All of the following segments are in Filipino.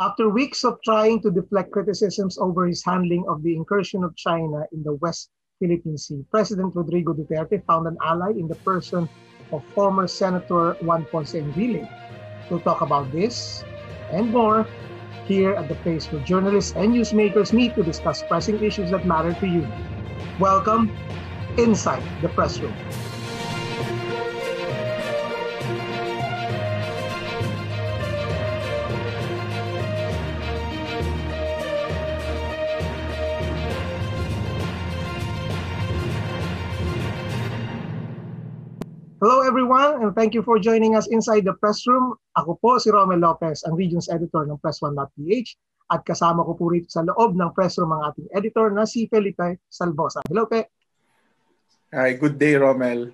After weeks of trying to deflect criticisms over his handling of the incursion of China in the West Philippine Sea, President Rodrigo Duterte found an ally in the person of former Senator Juan Ponce Enrile. We'll talk about this and more here at the place where journalists and newsmakers meet to discuss pressing issues that matter to you. Welcome inside the press room. Everyone and thank you for joining us inside the press room. Ako po si Romel Lopez, ang Regions Editor ng Press1.ph at kasama ko po rito sa loob ng press room ang ating editor na si Felipe Salvosa. Hello Pe! Hi, good day Romel.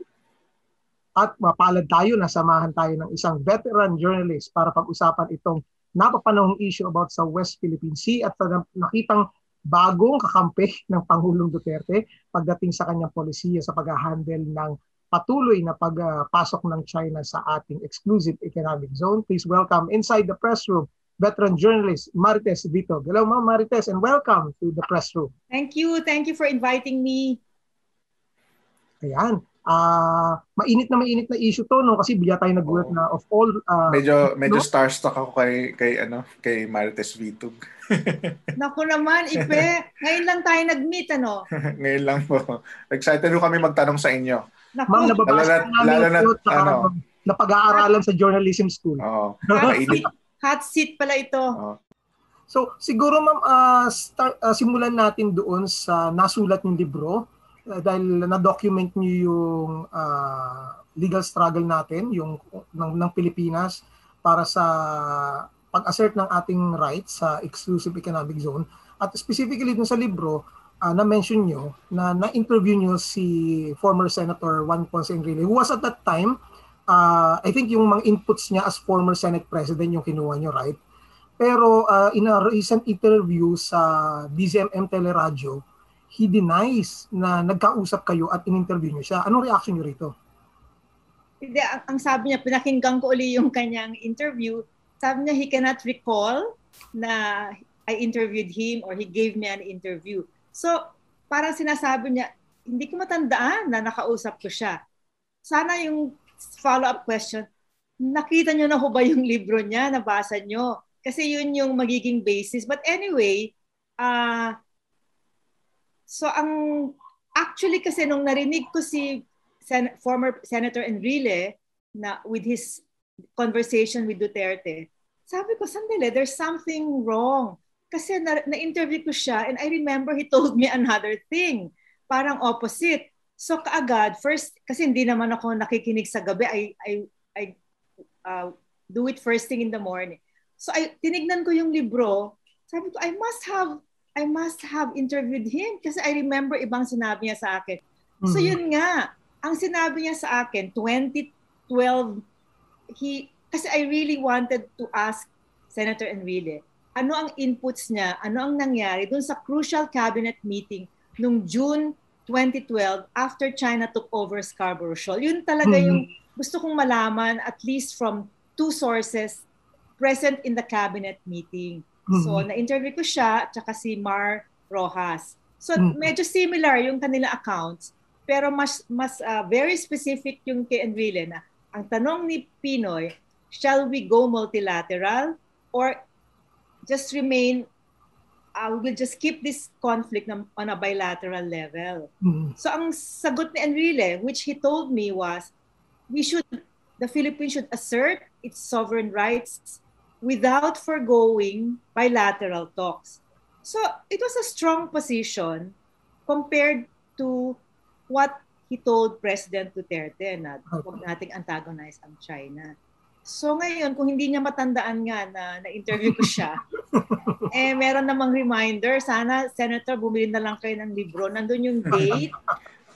At mapalad tayo na samahan tayo ng isang veteran journalist para pag-usapan itong napapanahong issue about sa West Philippine Sea at nakitang bagong kakampi ng Pangulong Duterte pagdating sa kanyang polisiya sa pag-handle ng patuloy na pagpasok ng China sa ating exclusive economic zone. Please welcome inside the press room veteran journalist Marites Vito. Hello Ma'am Marites and welcome to the press room. Thank you. Thank you for inviting me. Ayan. Uh, mainit na mainit na issue to no kasi bigla tayo nagulat oh. na of all uh, medyo medyo no? starstruck ako kay kay ano kay Marites Vitug. Naku naman, Ipe. Ngayon lang tayo nag-meet ano. Ngayon lang po. Excited ko kami magtanong sa inyo. Naku, Ma'am, nababasa na, namin lalo na, ano, na pag-aaralan sa journalism school. Oo. Hot, seat, hot seat pala ito. Oo. So, siguro ma'am, uh, start, uh, simulan natin doon sa nasulat ng libro uh, dahil na-document niyo yung uh, legal struggle natin, yung ng, ng Pilipinas para sa pag-assert ng ating rights sa exclusive economic zone. At specifically dun sa libro, uh, na-mention nyo na na-interview nyo si former Senator Juan Ponce Enrile who was at that time, uh, I think yung mga inputs niya as former Senate President yung kinuha nyo, right? Pero uh, in a recent interview sa DZMM Teleradyo, he denies na nagkausap kayo at in-interview nyo siya. Anong reaction nyo rito? Hindi, ang, ang sabi niya, pinakinggan ko uli yung kanyang interview. Sabi niya, he cannot recall na I interviewed him or he gave me an interview. So, parang sinasabi niya, hindi ko matandaan na nakausap ko siya. Sana yung follow-up question, nakita niyo na ho ba yung libro niya, nabasa niyo? Kasi yun yung magiging basis. But anyway, uh, so ang actually kasi nung narinig ko si Sen- former Senator Enrile na with his conversation with Duterte, sabi ko, sandali, there's something wrong kasi na, na-interview ko siya and I remember he told me another thing. Parang opposite. So kaagad, first, kasi hindi naman ako nakikinig sa gabi, I, I, I uh, do it first thing in the morning. So I, tinignan ko yung libro, sabi ko, I must have, I must have interviewed him kasi I remember ibang sinabi niya sa akin. Mm-hmm. So yun nga, ang sinabi niya sa akin, 2012, he, kasi I really wanted to ask Senator Enrile, ano ang inputs niya, ano ang nangyari dun sa crucial cabinet meeting nung June 2012 after China took over Scarborough Shoal. Yun talaga mm-hmm. yung gusto kong malaman at least from two sources present in the cabinet meeting. Mm-hmm. So na-interview ko siya at si Mar Rojas. So mm-hmm. medyo similar yung kanila accounts pero mas mas uh, very specific yung kay Enrile na ang tanong ni Pinoy, shall we go multilateral or just remain uh, we will just keep this conflict na, on a bilateral level. Mm-hmm. So ang sagot ni Enrile, which he told me was, we should, the Philippines should assert its sovereign rights without foregoing bilateral talks. So it was a strong position compared to what he told President Duterte na huwag nating antagonize ang China. So ngayon, kung hindi niya matandaan nga na na-interview ko siya, eh meron namang reminder, sana Senator, bumili na lang kayo ng libro. Nandun yung date,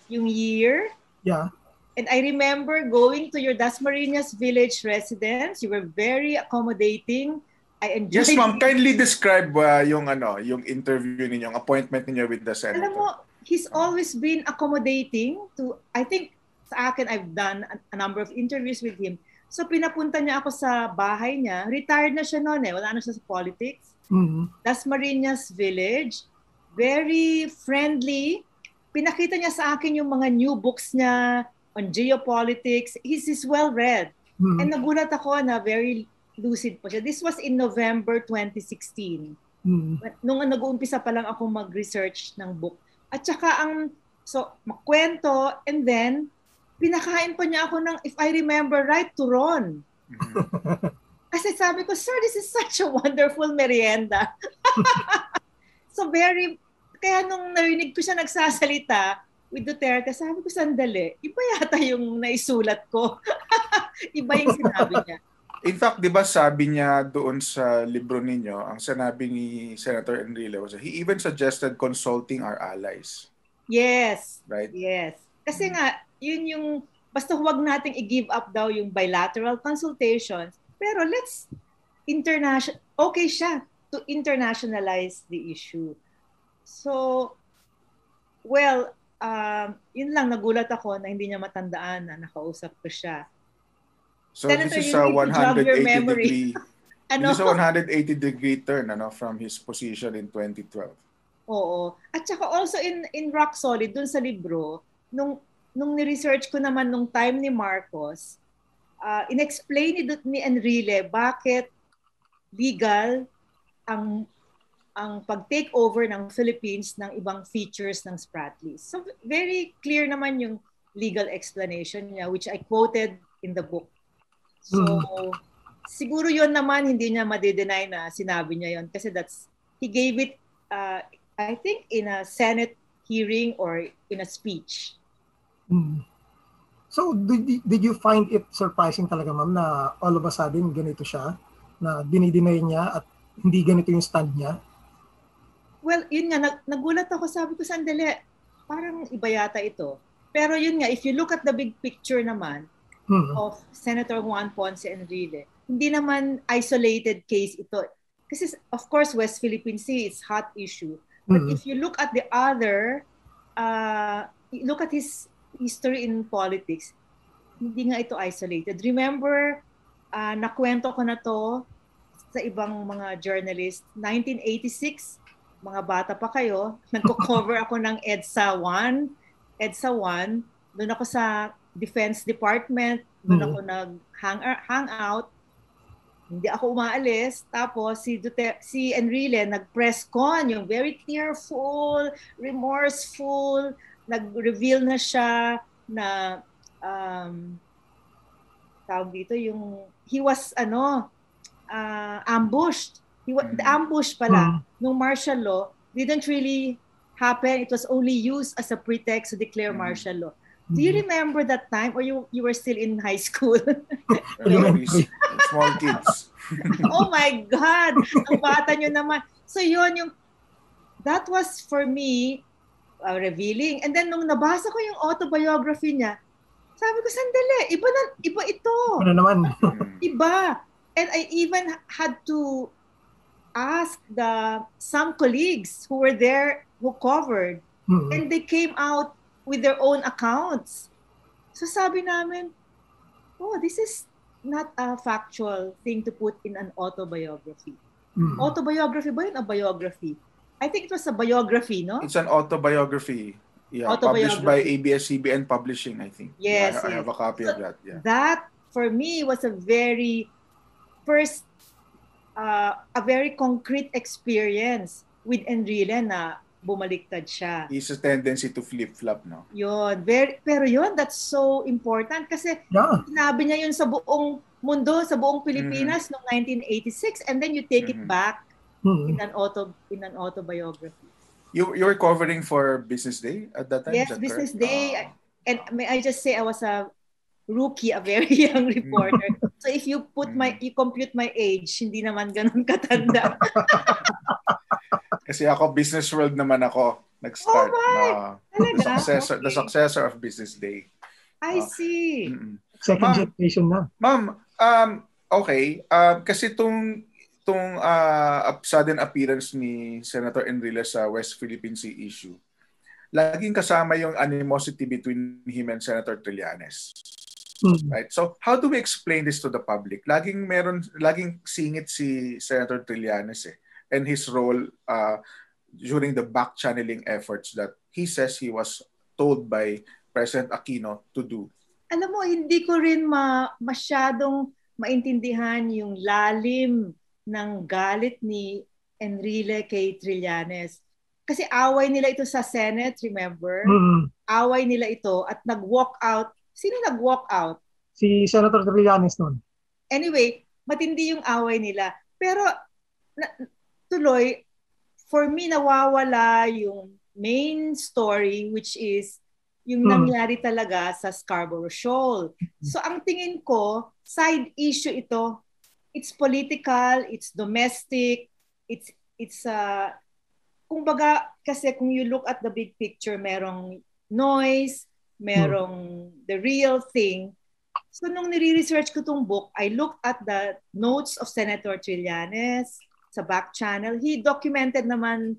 yung year. Yeah. And I remember going to your Dasmariñas village residence. You were very accommodating. I enjoyed Yes, ma'am. Kindly describe uh, yung ano, yung interview ninyo, yung appointment niyo with the senator. Alam mo, he's always been accommodating to I think sa akin I've done a, a number of interviews with him So pinapunta niya ako sa bahay niya. Retired na siya noon eh. Wala na siya sa politics. Mhm. Dasmariñas Village. Very friendly. Pinakita niya sa akin yung mga new books niya on geopolitics. He's, he's well-read. Mhm. And nagulat ako na very lucid po siya. This was in November 2016. Mhm. Nung nag-uumpisa pa lang ako mag-research ng book. At saka ang, so, makwento, and then, pinakain pa niya ako ng, if I remember right, turon. Kasi sabi ko, sir, this is such a wonderful merienda. so very, kaya nung narinig ko siya nagsasalita with Duterte, sabi ko, sandali, iba yata yung naisulat ko. iba yung sinabi niya. In fact, di ba sabi niya doon sa libro ninyo, ang sinabi ni Senator Enrile was he even suggested consulting our allies, Yes, right? yes. Kasi nga, yun yung, basta huwag nating i-give up daw yung bilateral consultations, pero let's international, okay siya to internationalize the issue. So, well, um, yun lang, nagulat ako na hindi niya matandaan na nakausap ko siya. So Senator, this is a need to jog your 180 memory. degree Ano? this is a 180 degree turn ano from his position in 2012. Oo. At saka also in in Rock Solid dun sa libro, nung nung ni-research ko naman nung time ni Marcos, uh, inexplain ni, ni Enrile bakit legal ang ang pag-take over ng Philippines ng ibang features ng Spratlys. So very clear naman yung legal explanation niya which I quoted in the book. So siguro yon naman hindi niya madi-deny na sinabi niya yon kasi that's he gave it uh, I think in a Senate hearing or in a speech. So, did, did you find it surprising talaga, ma'am, na all of a sudden ganito siya? Na dinideny niya at hindi ganito yung stand niya? Well, yun nga, nag- nagulat ako, sabi ko, sandali, parang iba yata ito. Pero yun nga, if you look at the big picture naman Mhm. of Senator Juan Ponce Enrile, hindi naman isolated case ito. Kasi of course, West Philippine Sea is hot issue. But Mhm. if you look at the other, uh, look at his history in politics, hindi nga ito isolated. Remember, uh, nakwento ko na to sa ibang mga journalist, 1986, mga bata pa kayo, nagko-cover ako ng EDSA 1. EDSA 1, doon ako sa Defense Department, doon Mhm. ako nag-hang hang out. Hindi ako umaalis. Tapos si Duterte, si Enrile nag-press con, yung very tearful, remorseful, nag-reveal na siya na um, tawag dito yung he was ano uh, ambushed. He wa- the ambush pala nung martial law didn't really happen. It was only used as a pretext to declare Mhm. martial law. Do you remember that time or you you were still in high school? Small kids. oh my God! Ang bata nyo naman. So yun yung, that was for me, uh, revealing. And then nung nabasa ko yung autobiography niya, sabi ko, sandali, iba na, iba ito. Ano naman? Iba. And I even had to ask the some colleagues who were there who covered Mhm. and they came out with their own accounts. So sabi namin, oh, this is not a factual thing to put in an autobiography. Mhm. Autobiography ba yun? A biography? I think it was a biography, no? It's an autobiography. Yeah, published by ABS-CBN Publishing, I think. Yes, Yeah, I, I have yes. a copy of that. Yeah. That, for me, was a very first, uh, a very concrete experience with Enrile na bumaliktad siya. It's a tendency to flip-flop, no? Yun. Very, pero yun, that's so important kasi Yeah. sinabi niya yun sa buong mundo, sa buong Pilipinas noong 1986 and then you take it Mhm. back. In an auto in an autobiography. You you were covering for Business Day at that time? Yes, that Business correct? Day. Ah. And may I just say I was a rookie, a very young reporter. so if you put my you compute my age, hindi naman ganun katanda. kasi ako business world naman ako nag-start. Oh my! Ah, the successor the Okay. successor of Business Day. I Ah. see. Mm-mm. Second Ma'am. generation na. Ma'am, um, okay. Um, kasi itong itong ah, sudden appearance ni Senator Enrile sa West Philippine Sea issue, laging kasama yung animosity between him and Senator Trillanes. Mm. Right? So, how do we explain this to the public? Laging meron, laging singit si Senator Trillanes eh, and his role uh, during the back channeling efforts that he says he was told by President Aquino to do. Alam mo, hindi ko rin ma masyadong maintindihan yung lalim ng galit ni Enrile kay Trillanes. Kasi away nila ito sa Senate, remember? Mm. Away nila ito at nag-walk out. Sino nag-walk out? Si Senator Trillanes noon. Anyway, matindi yung away nila. Pero na, tuloy, for me nawawala yung main story which is yung Hmm. nangyari talaga sa Scarborough Shoal. So ang tingin ko, side issue ito. It's political, it's domestic, it's it's uh kumbaga kasi kung you look at the big picture, merong noise, merong the real thing. So nung nire-research ko tong book, I looked at the notes of Senator Trillanes sa back channel. He documented naman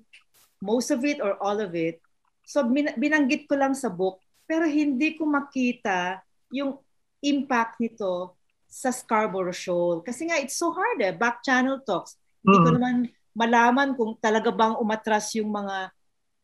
most of it or all of it. So bin- binanggit ko lang sa book, pero hindi ko makita yung impact nito sa Scarborough Shoal. Kasi nga, it's so hard eh. Back channel talks. Hindi ko Mm. naman malaman kung talaga bang umatras yung mga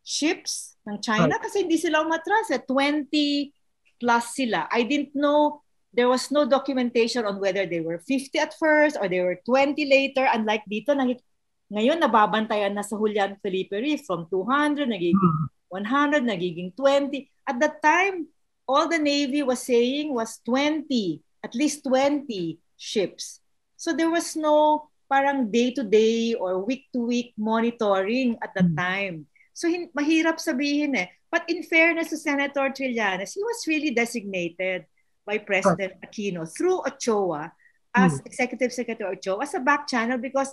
ships ng China kasi hindi sila umatras eh. 20 plus sila. I didn't know there was no documentation on whether they were 50 at first or they were 20 later. Unlike dito, nangit- ngayon nababantayan na sa Julian Felipe Reef from 200, nagiging Mm. 100, nagiging 20. At that time, all the Navy was saying was 20, at least 20 ships. So there was no parang day-to-day or week-to-week monitoring at that Hmm. time. So hin- mahirap sabihin eh. But in fairness to Senator Trillanes, he was really designated by President Aquino through Ochoa as Executive Secretary Ochoa as a back channel because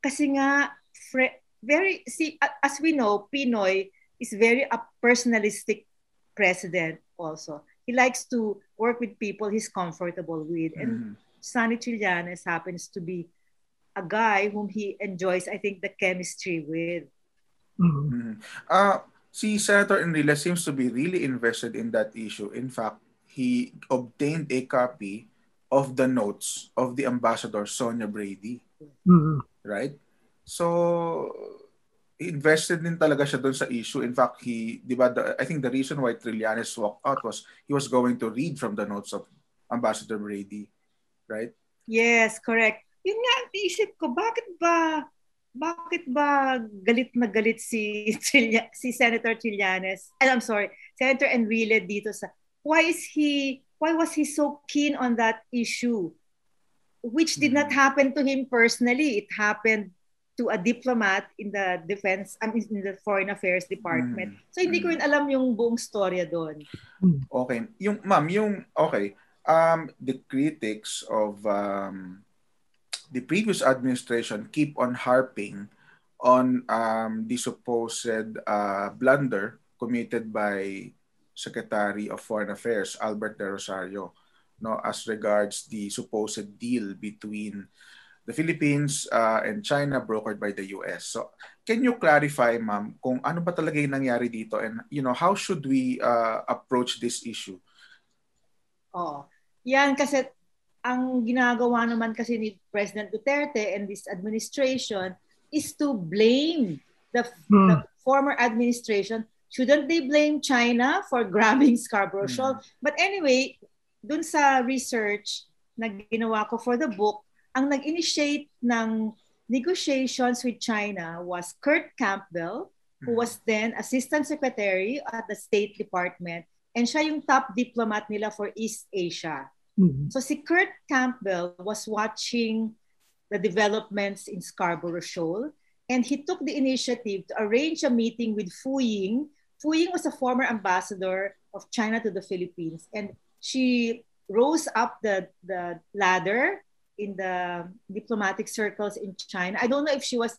kasi nga fre- very see as we know Pinoy is very a personalistic president also. He likes to work with people he's comfortable with and Mhm. Sonny Trillanes happens to be a guy whom he enjoys I think the chemistry with. Mm. Mhm. Uh, si Senator Enrile seems to be really invested in that issue. In fact, he obtained a copy of the notes of the ambassador Sonia Brady, Mm. right? So invested din talaga siya doon sa issue. In fact, he, di ba, the, I think the reason why Trillanes walked out was he was going to read from the notes of Ambassador Brady, right? Yes, correct. Yun nga, isip ko, bakit ba bakit ba galit na galit si Trilla, si Senator Trillanes? I'm sorry, Senator Enrile dito sa why is he why was he so keen on that issue? Which did not happen to him personally. It happened to a diplomat in the defense mean, in the foreign affairs department. Mm. So hindi ko rin alam yung buong storya doon. Okay. Yung ma'am, yung okay, um the critics of um the previous administration keep on harping on um the supposed uh, blunder committed by Secretary of Foreign Affairs Albert De Rosario no as regards the supposed deal between the Philippines uh, and China brokered by the US. So can you clarify ma'am kung ano ba talaga yung nangyari dito and you know how should we uh, approach this issue? Oo. Yan kasi ang ginagawa naman kasi ni President Duterte and this administration is to blame the, Hmm. the former administration. Shouldn't they blame China for grabbing Scarborough Hmm. Shoal? But anyway, dun sa research na ginawa ko for the book, ang nag-initiate ng negotiations with China was Kurt Campbell, who was then Assistant Secretary at the State Department, and siya yung top diplomat nila for East Asia. Mm. So si Kurt Campbell was watching the developments in Scarborough Shoal and he took the initiative to arrange a meeting with Fu Ying. Fu Ying was a former ambassador of China to the Philippines and she rose up the, the ladder in the diplomatic circles in China. I don't know if she was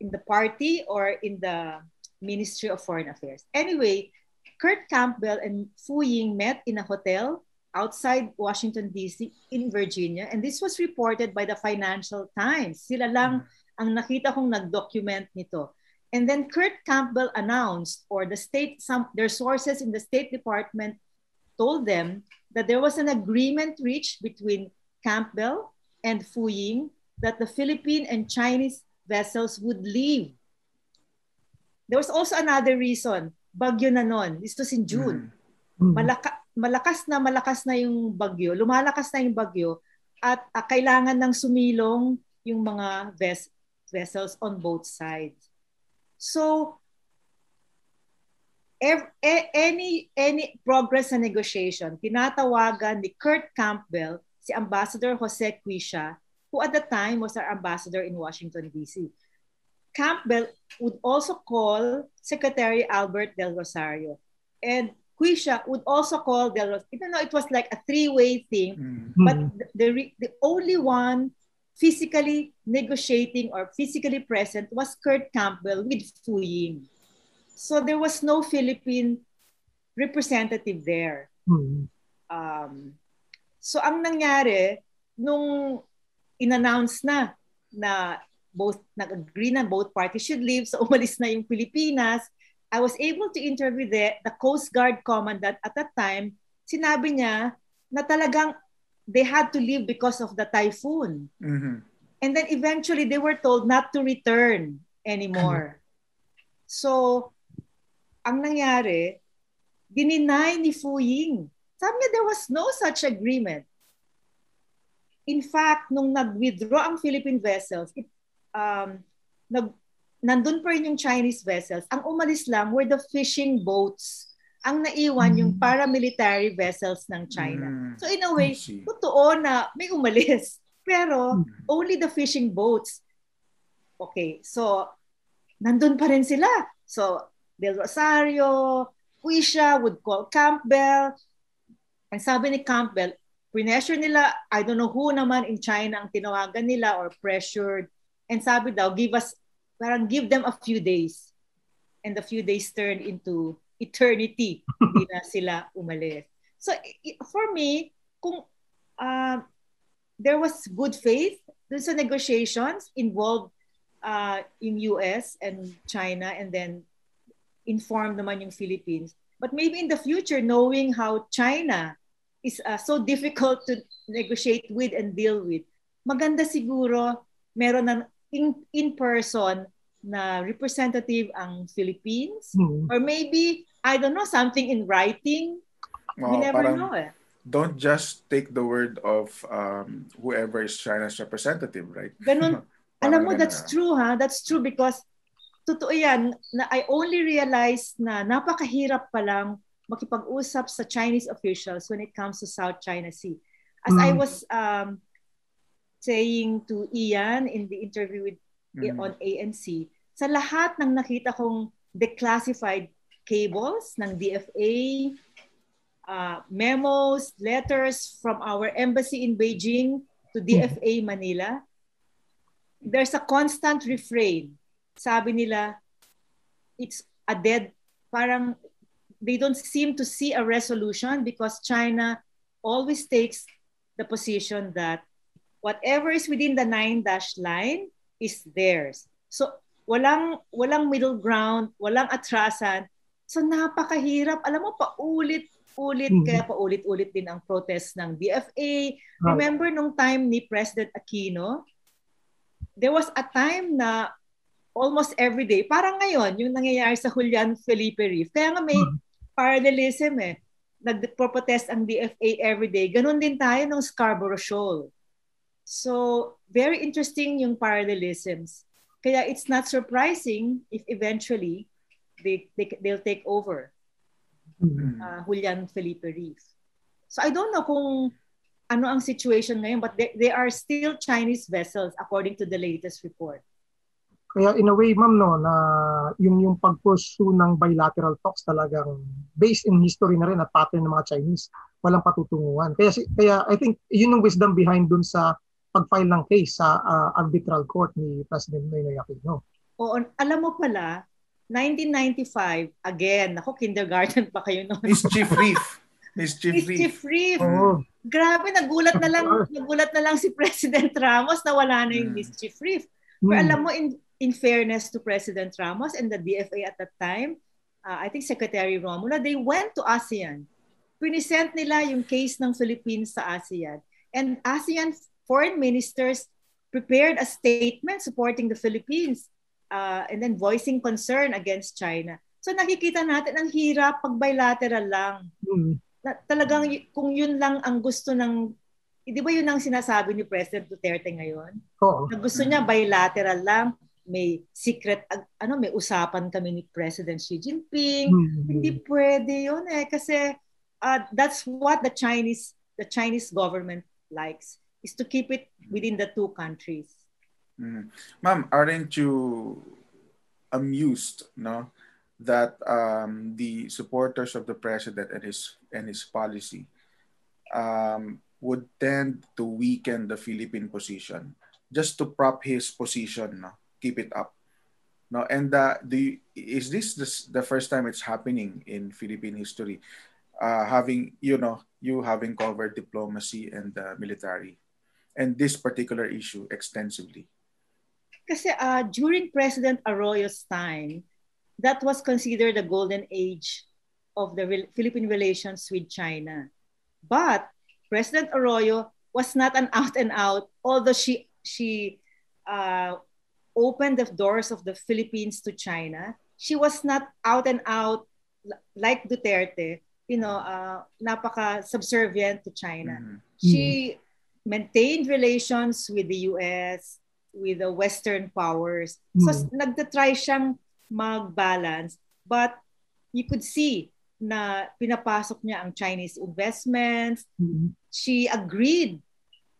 in the party or in the Ministry of Foreign Affairs. Anyway, Kurt Campbell and Fu Ying met in a hotel outside Washington, D.C. in Virginia. And this was reported by the Financial Times. Sila lang mm. ang nakita kong nag-document nito. And then Kurt Campbell announced, or the state, some their sources in the State Department told them that there was an agreement reached between Campbell and Fu Ying that the Philippine and Chinese vessels would leave. There was also another reason, bagyo na nun. This was in June. Mm. Malaka, malakas na malakas na yung bagyo, lumalakas na yung bagyo at uh, kailangan ng sumilong yung mga ves- vessels on both sides. So ev- a- any any progress sa negotiation, tinatawagan ni Kurt Campbell si Ambassador Jose Quisha, who at the time was our ambassador in Washington, D.C. Campbell would also call Secretary Albert Del Rosario. And Quisha would also call Del Rosario, even though it was like a three-way thing, Mm. but the, the, the only one physically negotiating or physically present was Kurt Campbell with Fu Ying. So there was no Philippine representative there. Mm. Um, so ang nangyari, nung in-announce na na both nag-agree na both parties should leave, so umalis na yung Pilipinas, I was able to interview the, the Coast Guard commandant at that time. Sinabi niya na talagang they had to leave because of the typhoon. Mhm. And then eventually they were told not to return anymore. So, ang nangyari, dininay ni Fu Ying. Sabi niya there was no such agreement. In fact, nung nag-withdraw ang Philippine vessels, it, um, nag, nandun pa rin yung Chinese vessels. Ang umalis lang were the fishing boats. Ang naiwan yung Mm. paramilitary vessels ng China. Mm. So in a way, totoo na may umalis. Pero Hmm. only the fishing boats. Okay, so nandun pa rin sila. So Del Rosario, Quisha would call Campbell. Ang sabi ni Campbell, pressure nila, I don't know who naman in China ang tinawagan nila or pressured. And sabi daw, give us, parang give them a few days. And the few days turned into eternity. Hindi na sila umalis. So for me, kung uh, there was good faith dun sa negotiations involved uh, in US and China and then informed naman yung Philippines. But maybe in the future, knowing how China is uh, so difficult to negotiate with and deal with, maganda siguro meron ng in, in person na representative ang Philippines Mm. or maybe I don't know something in writing Oo, we never parang know eh don't just take the word of um, whoever is China's representative, right? Ganun. Alam mo, that's ganun, true ha. That's true because totoo yan na I only realized na napakahirap pa lang makipag-usap sa Chinese officials when it comes to South China Sea. As I Mm. was um, saying to Ian in the interview with Mhm. on ANC, sa lahat ng nakita kong declassified cables ng DFA, uh, memos, letters from our embassy in Beijing to DFA Manila, there's a constant refrain. Sabi nila, it's a dead, parang they don't seem to see a resolution because China always takes the position that whatever is within the nine dash line is theirs. So walang walang middle ground, walang atrasan. So napakahirap. Alam mo paulit-ulit Mhm. kaya paulit-ulit din ang protest ng DFA. Right. Remember nung time ni President Aquino, there was a time na almost every day, parang ngayon, yung nangyayari sa Julian Felipe Reef. Kaya nga may Mhm. parallelism eh. Nag-protest ang DFA every day. Ganon din tayo ng Scarborough Shoal. So, very interesting yung parallelisms. Kaya it's not surprising if eventually they, they they'll take over Mm. uh, Julian Felipe Reef. So I don't know kung ano ang situation ngayon but they, they are still Chinese vessels according to the latest report. Kaya in a way, ma'am, no, na yung, yung pag-pursue ng bilateral talks talagang based in history na rin at pattern ng mga Chinese, walang patutunguhan. Kaya, si- kaya I think yun yung wisdom behind dun sa pag-file ng case sa ah, arbitral court ni President Noynoy Aquino. Oo, alam mo pala, 1995, again, ako kindergarten pa kayo noon. Mischief Reef. Mischief Reef. Mischief Reef. Oo. Grabe, nagulat na lang, nagulat na lang si President Ramos na wala na yung Hmm. Mischief Reef. Pero Mm. alam mo, in, in fairness to President Ramos and the DFA at that time, uh, I think Secretary Romula, they went to ASEAN pinisent nila yung case ng Philippines sa ASEAN. And ASEAN foreign ministers prepared a statement supporting the Philippines uh, and then voicing concern against China. So nakikita natin ang hirap pag bilateral lang. Mm. Na, talagang kung yun lang ang gusto ng eh, di ba yun ang sinasabi ni President Duterte ngayon? Oo. Na gusto niya bilateral lang, may secret ano may usapan kami ni President Xi Jinping. Mm. Hindi pwede yun eh kasi uh, that's what the Chinese the Chinese government likes is to keep it within the two countries. Mhm. Ma'am, aren't you amused, no, that um, the supporters of the president and his and his policy um, would tend to weaken the Philippine position just to prop his position, no, keep it up, no, and uh, the is this this the first time it's happening in Philippine history, uh, having you know you having covered diplomacy and uh, military, and this particular issue extensively. Kasi uh, during President Arroyo's time, that was considered the golden age of the Re- Philippine relations with China. But President Arroyo was not an out and out, although she she uh, opened the doors of the Philippines to China. She was not out and out like Duterte, you know, uh, napaka subservient to China. Mhm. She maintained relations with the US, with the Western powers. So Mm. nagtatry siyang mag-balance. But you could see na pinapasok niya ang Chinese investments. Mm. She agreed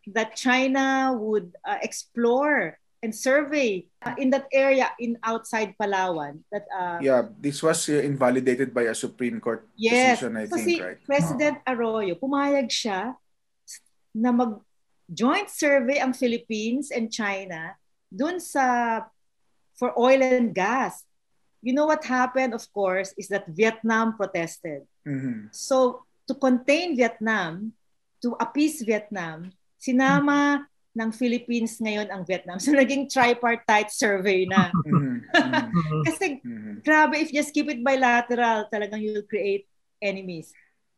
that China would uh, explore and survey uh, in that area in outside Palawan. That uh, Yeah, this was uh, invalidated by a Supreme Court Yes, decision, I think, right? President Arroyo, pumayag siya na mag joint survey ang Philippines and China dun sa for oil and gas. You know what happened, of course, is that Vietnam protested. Mhm. So, to contain Vietnam, to appease Vietnam, sinama ng Philippines ngayon ang Vietnam. So, naging tripartite survey na. Mhm. Mhm. Mm. Kasi Mhm. grabe, if just keep it bilateral, talagang you'll create enemies.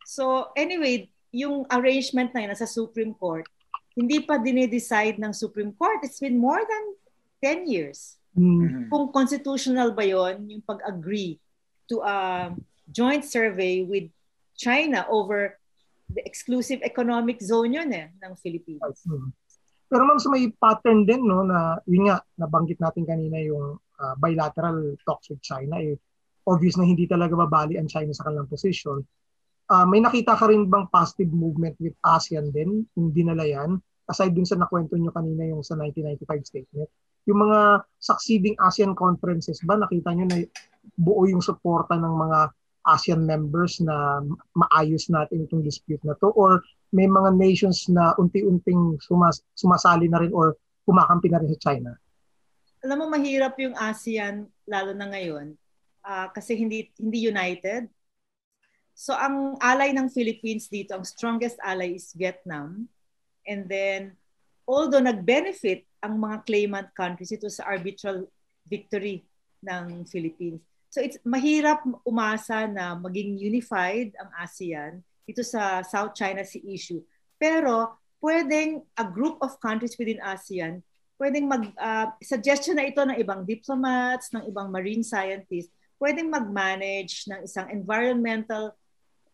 So anyway, yung arrangement na yun sa Supreme Court, hindi pa dinidecide ng Supreme Court. It's been more than 10 years. Mm. Mhm. Kung constitutional ba yon yung pag-agree to a joint survey with China over the exclusive economic zone yun eh, ng Philippines. Mm. Pero ma'am, so may pattern din, no, na yun nga, nabanggit natin kanina yung ah, bilateral talks with China. Eh, obvious na hindi talaga babali ang China sa kanilang position. Ah, may nakita ka rin bang positive movement with ASEAN din, yung dinala yan? Aside dun sa nakwento nyo kanina yung sa 1995 statement. Yung mga succeeding ASEAN conferences ba, nakita nyo na buo yung suporta ng mga ASEAN members na maayos natin itong dispute na to? Or may mga nations na unti-unting sumas- sumasali na rin or kumakampi na rin sa China? Alam mo, mahirap yung ASEAN, lalo na ngayon, ah, kasi hindi hindi united. So ang ally ng Philippines dito, ang strongest ally is Vietnam. And then, although nag-benefit ang mga claimant countries ito sa arbitral victory ng Philippines. So it's mahirap umasa na maging unified ang ASEAN ito sa South China Sea issue. Pero pwedeng a group of countries within ASEAN pwedeng mag uh, suggestion na ito ng ibang diplomats, ng ibang marine scientists, pwedeng mag-manage ng isang environmental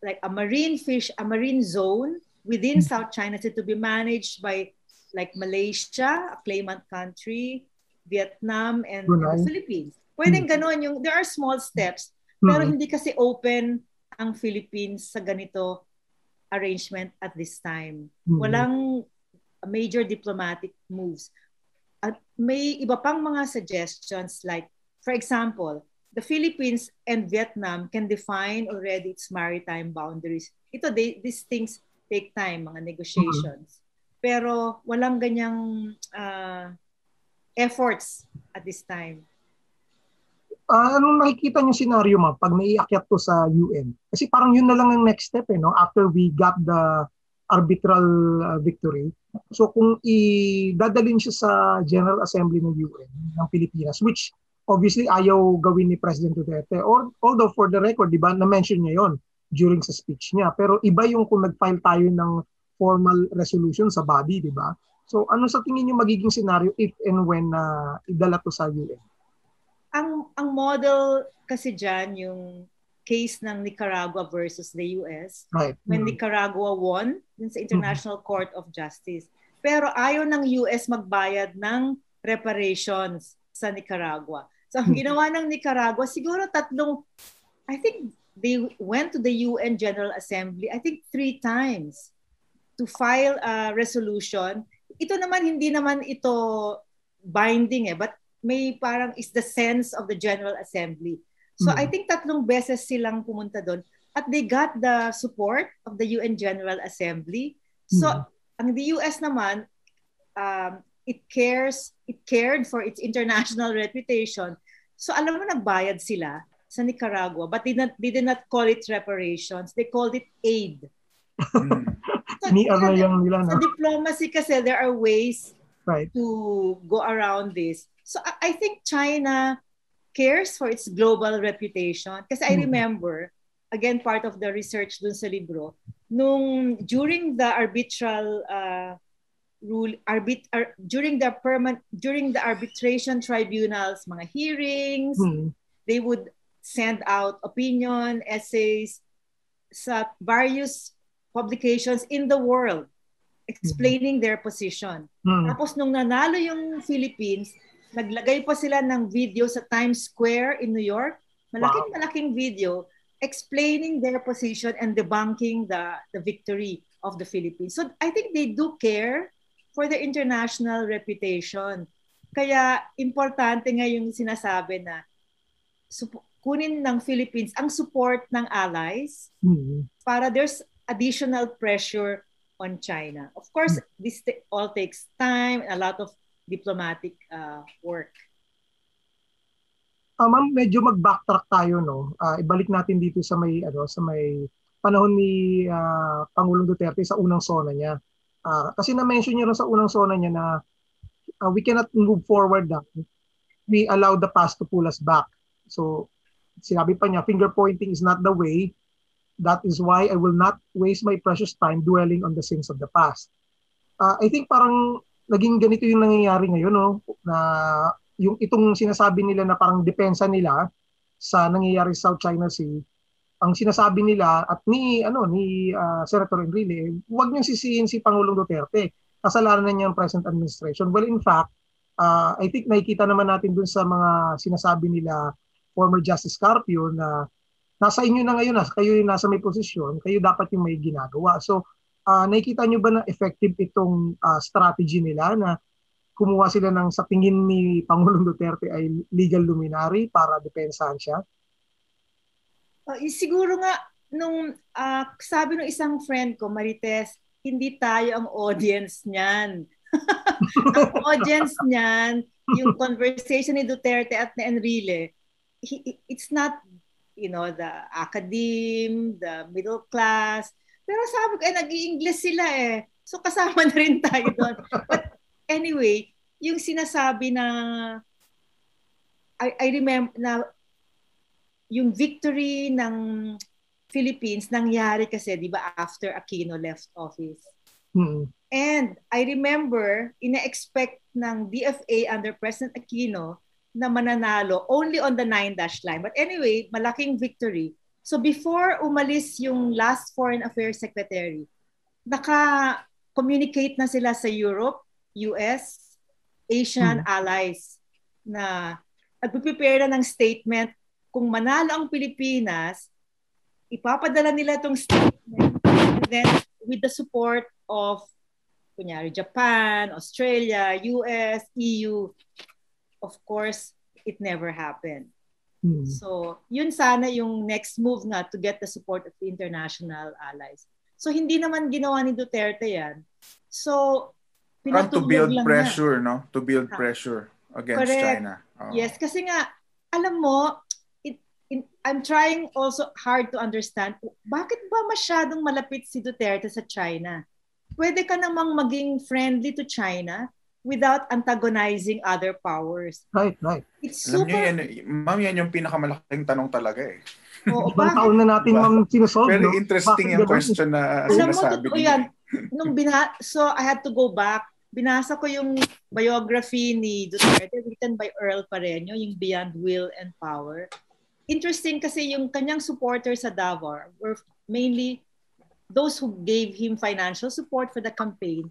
like a marine fish, a marine zone within South China Sea to be managed by like Malaysia, a claimant country, Vietnam, and, and Brunei. the Philippines. Pwedeng ganon yung, there are small steps, pero Mm. hindi kasi open ang Philippines sa ganito arrangement at this time. Mm. Walang major diplomatic moves. At may iba pang mga suggestions like, for example, the Philippines and Vietnam can define already its maritime boundaries. Ito, they, these things take time, mga negotiations. Pero walang ganyang ah, efforts at this time. Ah, anong nakikita niyo senaryo ma pag naiakyat to sa UN? Kasi parang yun na lang ang next step eh, no? After we got the arbitral uh, victory. So kung idadalin siya sa General Assembly ng UN ng Pilipinas, which obviously ayaw gawin ni President Duterte, or although for the record, di ba, na-mention niya yon during sa speech niya. Pero iba yung kung nag-file tayo ng formal resolution sa body, di ba? So ano sa tingin niyo magiging scenario if and when na uh, idala to sa UN? Ang ang model kasi diyan yung case ng Nicaragua versus the US right. when mm-hmm. Nicaragua won dun sa International mm-hmm. Court of Justice. Pero ayaw ng US magbayad ng reparations sa Nicaragua. So ang mm-hmm. ginawa ng Nicaragua, siguro tatlong, I think they went to the UN General Assembly, I think three times to file a resolution. Ito naman, hindi naman ito binding eh, but may parang is the sense of the General Assembly So mm I think tatlong beses silang pumunta doon at they got the support of the UN General Assembly. So mm ang the US naman um, it cares it cared for its international reputation. So alam mo nagbayad sila sa Nicaragua but they, not, they did not call it reparations. They called it aid. Mm. so, lang nila, no? Sa diplomacy kasi there are ways right. to go around this. So I, I think China cares for its global reputation. Kasi I mm-hmm. remember, again, part of the research dun sa libro, nung during the arbitral uh, rule, arbit, ar, during the permanent, during the arbitration tribunals, mga hearings, mm-hmm. they would send out opinion, essays sa various publications in the world explaining mm-hmm. their position. Mm-hmm. Tapos nung nanalo yung Philippines, Naglagay pa sila ng video sa Times Square in New York. Malaking wow. malaking video explaining their position and debunking the, the victory of the Philippines. So I think they do care for their international reputation. Kaya importante nga yung sinasabi na sup- kunin ng Philippines ang support ng allies mm-hmm. para there's additional pressure on China. Of course, mm-hmm. this all takes time, a lot of diplomatic uh, work. Uh, ma'am, medyo mag-backtrack tayo no. Uh, ibalik natin dito sa may ano sa may panahon ni uh, Pangulong Duterte sa unang sona niya. Uh, kasi na-mention niya rin sa unang sona niya na uh, we cannot move forward na we allow the past to pull us back. So sinabi pa niya finger pointing is not the way. That is why I will not waste my precious time dwelling on the sins of the past. Uh, I think parang naging ganito yung nangyayari ngayon no? Na yung itong sinasabi nila na parang depensa nila sa nangyayari sa South China Sea ang sinasabi nila at ni ano ni uh, Senator Enrile huwag niyo sisihin si Pangulong Duterte. Kasalanan niya ang present administration. Well in fact uh, I think nakikita naman natin dun sa mga sinasabi nila former Justice Carpio na nasa inyo na ngayon kayo yung nasa may posisyon kayo dapat yung may ginagawa so uh, nakikita nyo ba na effective itong uh, strategy nila na kumuha sila ng sa tingin ni Pangulong Duterte ay legal luminary para depensahan siya? Uh, siguro nga nung uh, sabi ng isang friend ko, Marites, hindi tayo ang audience niyan. ang audience niyan, yung conversation ni Duterte at ni Enrile, it's not you know the academe, the middle class, pero sabi ko, eh, nag-i-English sila eh. So kasama na rin tayo doon. But anyway, yung sinasabi na I, I remember na yung victory ng Philippines nangyari kasi 'di ba after Aquino left office. Mm-hmm. And I remember ina-expect ng DFA under President Aquino na mananalo only on the nine dash line. But anyway, malaking victory. So before umalis yung last foreign affairs secretary, naka-communicate na sila sa Europe, US, Asian hmm. allies na nagpe-prepare na ng statement kung manalo ang Pilipinas, ipapadala nila itong statement and then with the support of kunyari Japan, Australia, US, EU, of course, it never happened. Hmm. So, yun sana yung next move nga to get the support of the international allies. So, hindi naman ginawa ni Duterte yan. So, pinatulog to build lang pressure, na. no? To build pressure against Correct. China. Oh. Yes, kasi nga, alam mo, it, in, I'm trying also hard to understand, bakit ba masyadong malapit si Duterte sa China? Pwede ka namang maging friendly to China, without antagonizing other powers. Right, right. It's Alam niyo super... yan, ma'am, yan yung pinakamalaking tanong talaga eh. Oo, Ibang bakit? taon na natin Diba? ma'am sinusolve. Very no? interesting Bakit yung ganun? question na Alam mo, sinasabi niyo. yan. Nung bina so I had to go back. Binasa ko yung biography ni Duterte written by Earl Pareño, yung Beyond Will and Power. Interesting kasi yung kanyang supporters sa Davao were mainly those who gave him financial support for the campaign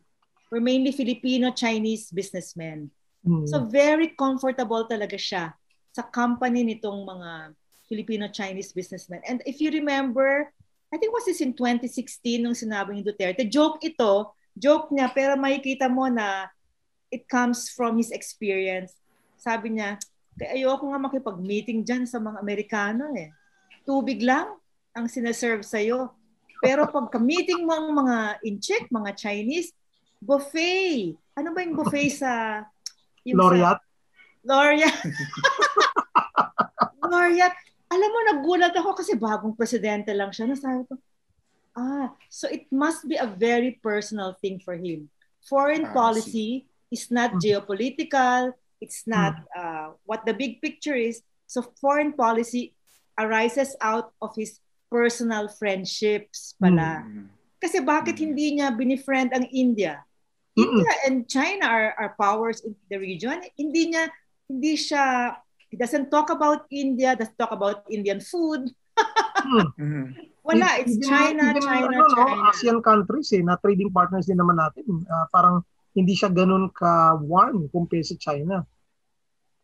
were mainly Filipino-Chinese businessmen. Hmm. So very comfortable talaga siya sa company nitong mga Filipino-Chinese businessmen. And if you remember, I think was this in 2016 nung sinabi ni Duterte, joke ito, joke niya, pero makikita mo na it comes from his experience. Sabi niya, "Kaya ayoko nga makipag-meeting dyan sa mga Amerikano eh. Tubig lang ang sinaserve sa'yo. Pero pagka meeting mo ang mga incheck, mga Chinese, buffet. Ano ba yung buffet sa... yung sa- Laureate. Laureate. Laureate. Alam mo, nagulat ako kasi bagong presidente lang siya. Nasabi ko, ah, so it must be a very personal thing for him. Foreign Ah, policy is not Mhm. geopolitical. It's not uh, what the big picture is. So foreign policy arises out of his personal friendships pala. Mm. Kasi bakit Mhm. hindi niya binifriend ang India? Mm-mm. India and China are, are powers in the region. Hindi niya, hindi siya, he doesn't talk about India, doesn't talk about Indian food. Mhm. Wala, it's Even- China, even, China, ano, no, China. ASEAN countries eh, na trading partners din naman natin. Ah, parang hindi siya ganun ka-warm compared sa China.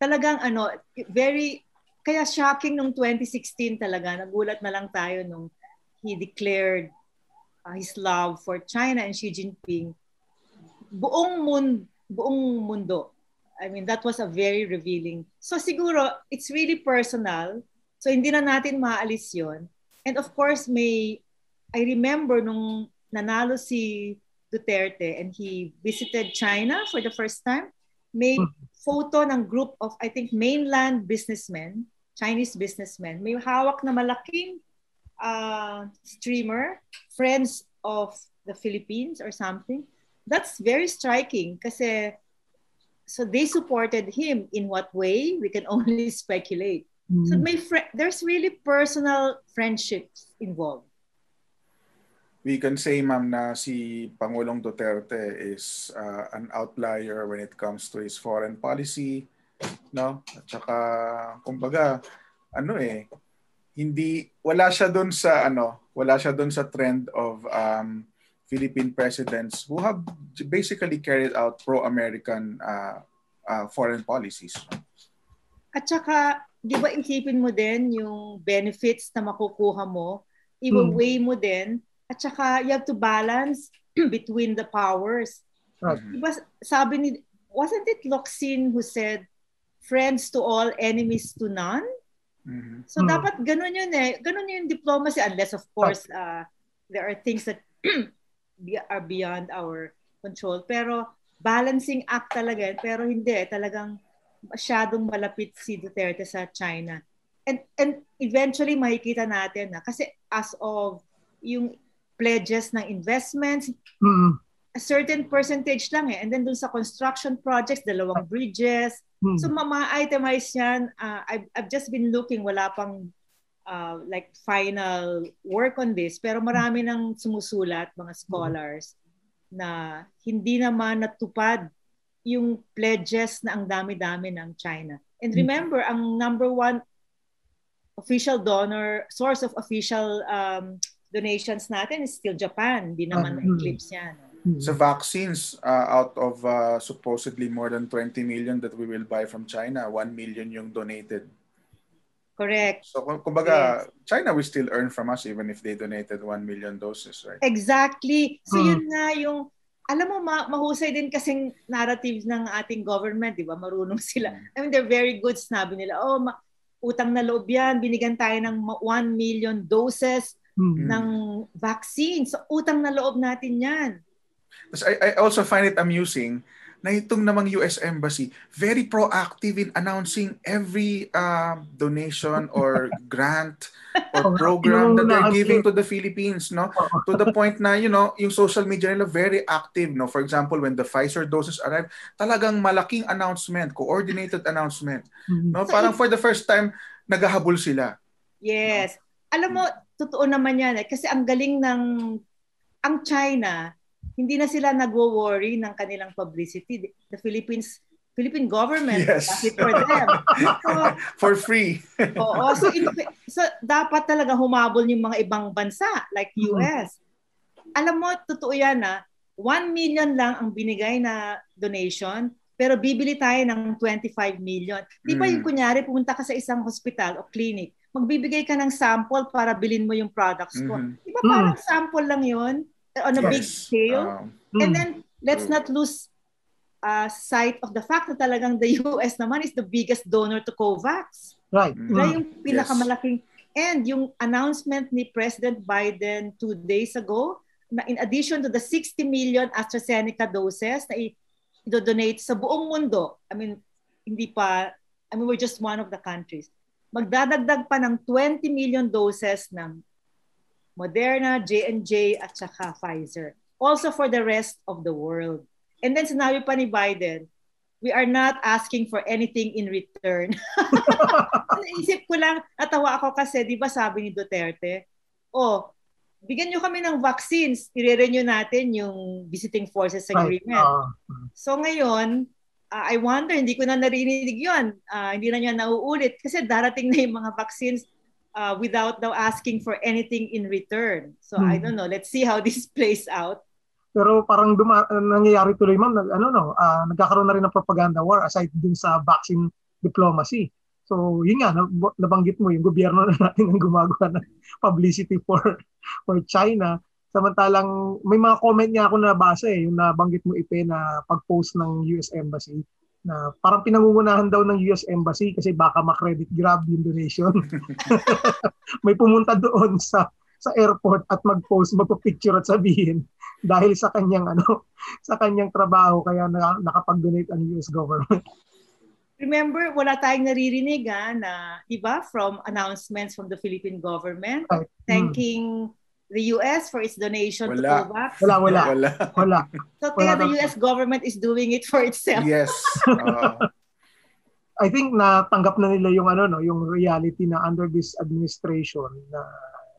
Talagang ano, very, kaya shocking nung 2016 talaga. Nagulat na lang tayo nung he declared uh, his love for China and Xi Jinping. Buong mundo, buong mundo. I mean, that was a very revealing. So siguro, it's really personal. So hindi na natin maalis yon. And of course, may, I remember nung nanalo si Duterte and he visited China for the first time, may photo ng group of, I think, mainland businessmen, Chinese businessmen. May hawak na malaking uh, streamer, friends of the Philippines or something. That's very striking kasi so they supported him in what way we can only speculate. So Hmm. may fri- there's really personal friendships involved. We can say, ma'am, na si Pangulong Duterte is uh, an outlier when it comes to his foreign policy, no? At saka, kumbaga, ano eh, hindi, wala siya doon sa, ano, wala siya doon sa trend of um, Philippine presidents who have basically carried out pro-American uh, uh, foreign policies. At saka, di ba isipin mo din yung benefits na makukuha mo, i-weigh mo din, at saka you have to balance between the powers. Right. Mhm. Di ba sabi ni, wasn't it Locsin who said, friends to all, enemies to none? Mhm. So Hmm. dapat ganun yun eh. Ganun yung diplomacy unless of course uh, there are things that are beyond our control. Pero balancing act talaga. Pero hindi. Talagang masyadong malapit si Duterte sa China. And, and eventually makikita natin na kasi as of yung pledges ng investments, Mm. a certain percentage lang eh. And then dun sa construction projects, dalawang bridges, Mm. So ma-itemize yan. Uh, I've, I've just been looking, wala pang uh, like final work on this, pero marami nang sumusulat, mga scholars, na hindi naman natupad yung pledges na ang dami-dami ng China. And remember, ang number one official donor, source of official um, donations natin is still Japan. Hindi naman Ah, na-eclipse yan. Mm. Sa vaccines, uh, out of uh, supposedly more than 20 million that we will buy from China, 1 million yung donated. Correct. So kung- kumbaga, China will still earn from us even if they donated 1 million doses, right? Exactly. So Hmm. yun nga yung, alam mo, ma- mahusay din kasing narratives ng ating government, di ba? Marunong sila. I mean, they're very good. Sinabi nila, oh, ma- utang na loob yan. Binigyan tayo ng ma- 1 million doses Mm. ng vaccine. So utang na loob natin yan. I, I also find it amusing na itong namang US Embassy, very proactive in announcing every uh, donation or grant or program that they're giving to the Philippines, no? To the point na, you know, yung social media nila very active, no? For example, when the Pfizer doses arrive, talagang malaking announcement, coordinated announcement. Mm-hmm. No? Parang for the first time, naghahabol sila. Yes. Alam mo, totoo naman yan eh. Kasi ang galing ng ang China, hindi na sila nagwo-worry ng kanilang publicity. The Philippines Philippine government yes. does it for them. So, for free. oo. So, in, so, dapat talaga humabol yung mga ibang bansa like US. Mm-hmm. Alam mo, totoo yan na 1 million lang ang binigay na donation pero bibili tayo ng 25 million. Di ba yung mm. kunyari, pumunta ka sa isang hospital o clinic, magbibigay ka ng sample para bilhin mo yung products ko. Mm-hmm. Di ba parang mm. sample lang yun? On a yes. big scale. Um, and then let's not lose uh, sight of the fact na talagang the US naman is the biggest donor to COVAX. Right. Mm. yung pinakamalaking yes. and yung announcement ni President Biden two days ago na in addition to the 60 million AstraZeneca doses na i-donate sa buong mundo, I mean, hindi pa, I mean, we're just one of the countries. Magdadagdag pa ng 20 million doses ng Moderna, J&J at saka Pfizer. Also for the rest of the world. And then sinabi pa ni Biden, we are not asking for anything in return. Naisip ko lang, natawa ako kasi, di ba sabi ni Duterte, oh, bigyan nyo kami ng vaccines, i-renew natin yung visiting forces agreement. Right. Uh, so ngayon, uh, I wonder, hindi ko na narinig yun. Uh, hindi na niya nauulit kasi darating na yung mga vaccines uh, without daw asking for anything in return. So hmm. I don't know. Let's see how this plays out. Pero parang duma- nangyayari tuloy ma'am, nag, ano no, uh, nagkakaroon na rin ng propaganda war aside dun sa vaccine diplomacy. So, yun nga, nabanggit mo, yung gobyerno na natin ang gumagawa ng publicity for for China. Samantalang may mga comment niya ako na basa eh, yung nabanggit mo ipe na pag-post ng US Embassy na parang pinangungunahan daw ng US Embassy kasi baka ma-credit grab yung donation. May pumunta doon sa sa airport at mag-post, magpa-picture at sabihin dahil sa kanyang ano, sa kanyang trabaho kaya na, nakapag-donate ang US government. Remember, wala tayong naririnig ha, na, iba, from announcements from the Philippine government right. thanking hmm the US for its donation wala. to COVAX? Wala, wala. Wala. wala. So kaya the US government is doing it for itself. Yes. Uh, I think natanggap na nila yung ano no, yung reality na under this administration na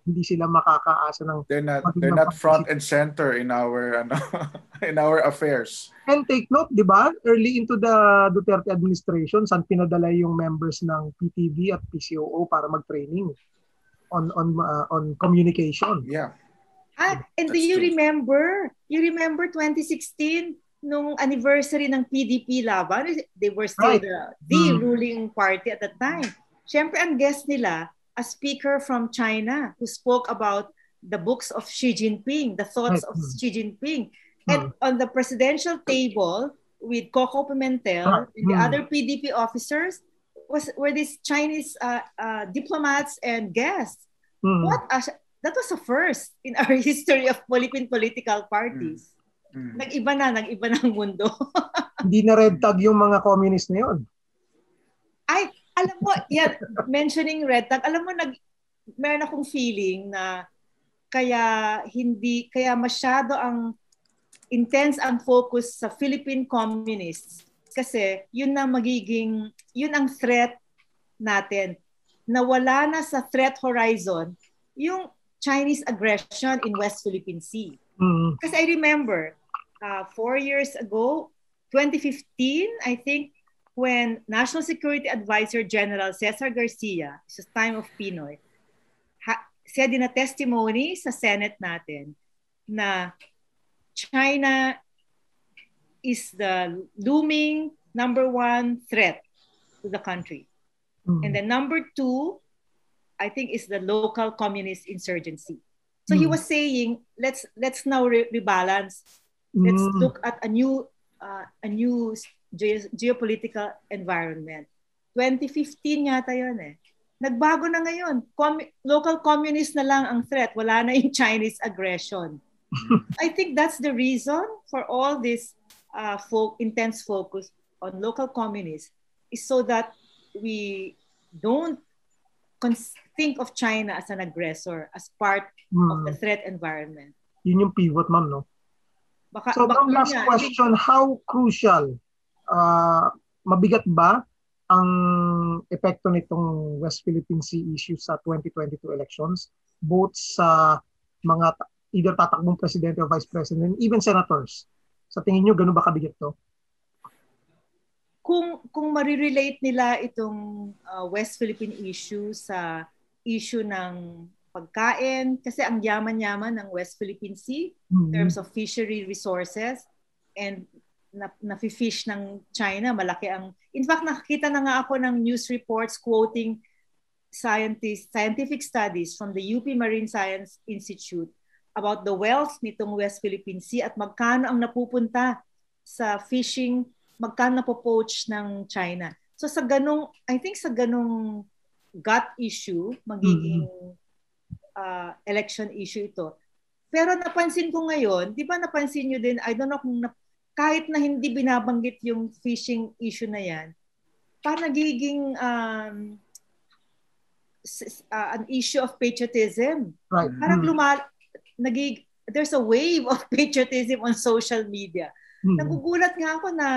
hindi sila makakaasa ng They're not they're not front and center in our ano in our affairs. And take note, 'di ba? Early into the Duterte administration, saan pinadala yung members ng PTV at PCOO para mag-training on on uh, on communication. Yeah. Ah, and That's do you true. remember? You remember 2016 nung anniversary ng PDP laban? They were still right. the, the mm. ruling party at that time. Siyempre, ang guest nila, a speaker from China who spoke about the books of Xi Jinping, the thoughts right. of mm. Xi Jinping. And mm. on the presidential table with Coco Pimentel ah, and the mm. other PDP officers, was were these Chinese uh, uh, diplomats and guests. Mm. What a, that was a first in our history of Philippine political parties. Mm. Mm. Nag-iba na, nag-iba na ang mundo. Hindi na red tag yung mga communist na yun. Ay, alam mo, yan, mentioning red tag, alam mo, nag, meron akong feeling na kaya hindi, kaya masyado ang intense ang focus sa Philippine communists kasi yun na magiging, yun ang threat natin. Nawala na sa threat horizon yung Chinese aggression in West Philippine Sea. Mm. Kasi I remember, uh, four years ago, 2015, I think, when National Security Advisor General Cesar Garcia, sa time of Pinoy, ha- said in a testimony sa Senate natin na China is the looming number one threat to the country. Mm. And then number two, I think is the local communist insurgency. So mm. he was saying, let's let's now re- rebalance. Let's mm. look at a new uh, a new ge- geopolitical environment. 2015 yata yun eh. Nagbago na ngayon. Com- local communist na lang ang threat. Wala na yung Chinese aggression. I think that's the reason for all this uh, fo- intense focus on local communists is so that we don't cons- think of China as an aggressor, as part Hmm. of the threat environment. Yun yung pivot, ma'am, no? Baka, So, baka ma'am, last nga, question, how crucial, uh, mabigat ba ang epekto nitong West Philippine Sea issue sa 2022 elections, both sa mga either tatakbong presidente or vice president, even senators? Sa tingin nyo, ganun ba kabigat to? kung kung marirelate nila itong uh, West Philippine issue sa issue ng pagkain kasi ang yaman-yaman ng West Philippine Sea in Mhm. terms of fishery resources and na, na-fish ng China malaki ang in fact nakakita na nga ako ng news reports quoting scientists scientific studies from the UP Marine Science Institute about the wealth nitong West Philippine Sea at magkano ang napupunta sa fishing magkano napopoach ng China. So sa ganong, I think sa ganong gut issue, magiging uh, election issue ito. Pero napansin ko ngayon, di ba napansin nyo din, I don't know kung na, kahit na hindi binabanggit yung fishing issue na yan, parang nagiging um, uh, an issue of patriotism. Right. Parang Mhm. lumal, nagig, there's a wave of patriotism on social media. Mhm. Nagugulat nga ako na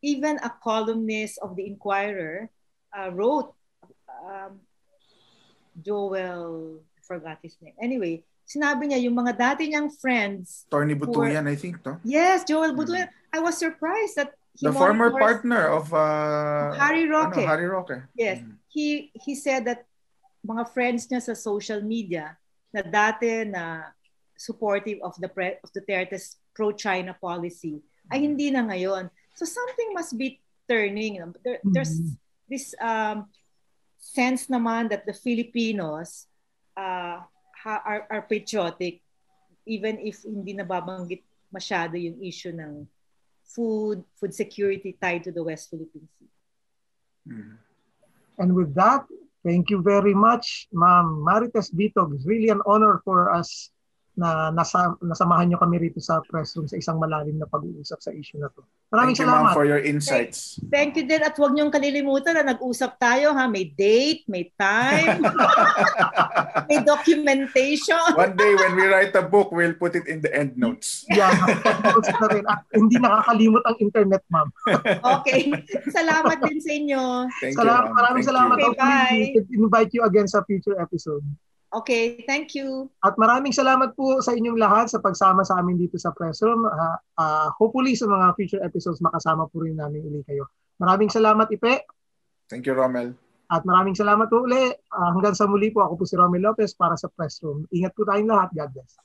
even a columnist of the Inquirer uh, wrote, um, Joel, I forgot his name. Anyway, sinabi niya yung mga dati niyang friends. Tony Butuyan, I think, to. Yes, Joel Butuan. I was surprised that he The former partner of uh, Harry Roque. Ano, Harry Roque. Yes. Mm. He he said that mga friends niya sa social media na dati na supportive of the pre, of Duterte's pro-China policy ay hindi na ngayon. So something must be turning. There, there's Mhm. this um, sense naman that the Filipinos uh, ha- are, are patriotic even if hindi nababanggit masyado yung issue ng food, food security tied to the West Philippine Sea. Mm. And with that, thank you very much, Ma'am Marites Bitog. It's really an honor for us na nasa, nasamahan nyo kami rito sa press room sa isang malalim na pag-uusap sa issue na to. Maraming Thank you, ma'am, salamat. for your insights. Thank you din at huwag niyong kalilimutan na nag-usap tayo ha. May date, may time, may documentation. One day when we write a book, we'll put it in the end notes. Yeah, na rin. At hindi nakakalimot ang internet, ma'am. Okay. Salamat din sa inyo. Thank Salamat, you, ma'am. maraming Thank salamat. you. Okay, bye. We invite you again sa future episode. Okay, thank you. At maraming salamat po sa inyong lahat sa pagsama sa amin dito sa press room. Ah, ah, hopefully sa mga future episodes makasama po rin namin uli kayo. Maraming salamat Ipe Thank you, Rommel. at maraming salamat po uli. Ah, hanggang sa muli po ako po si Romel Lopez para sa press room. Ingat po tayong lahat. God bless.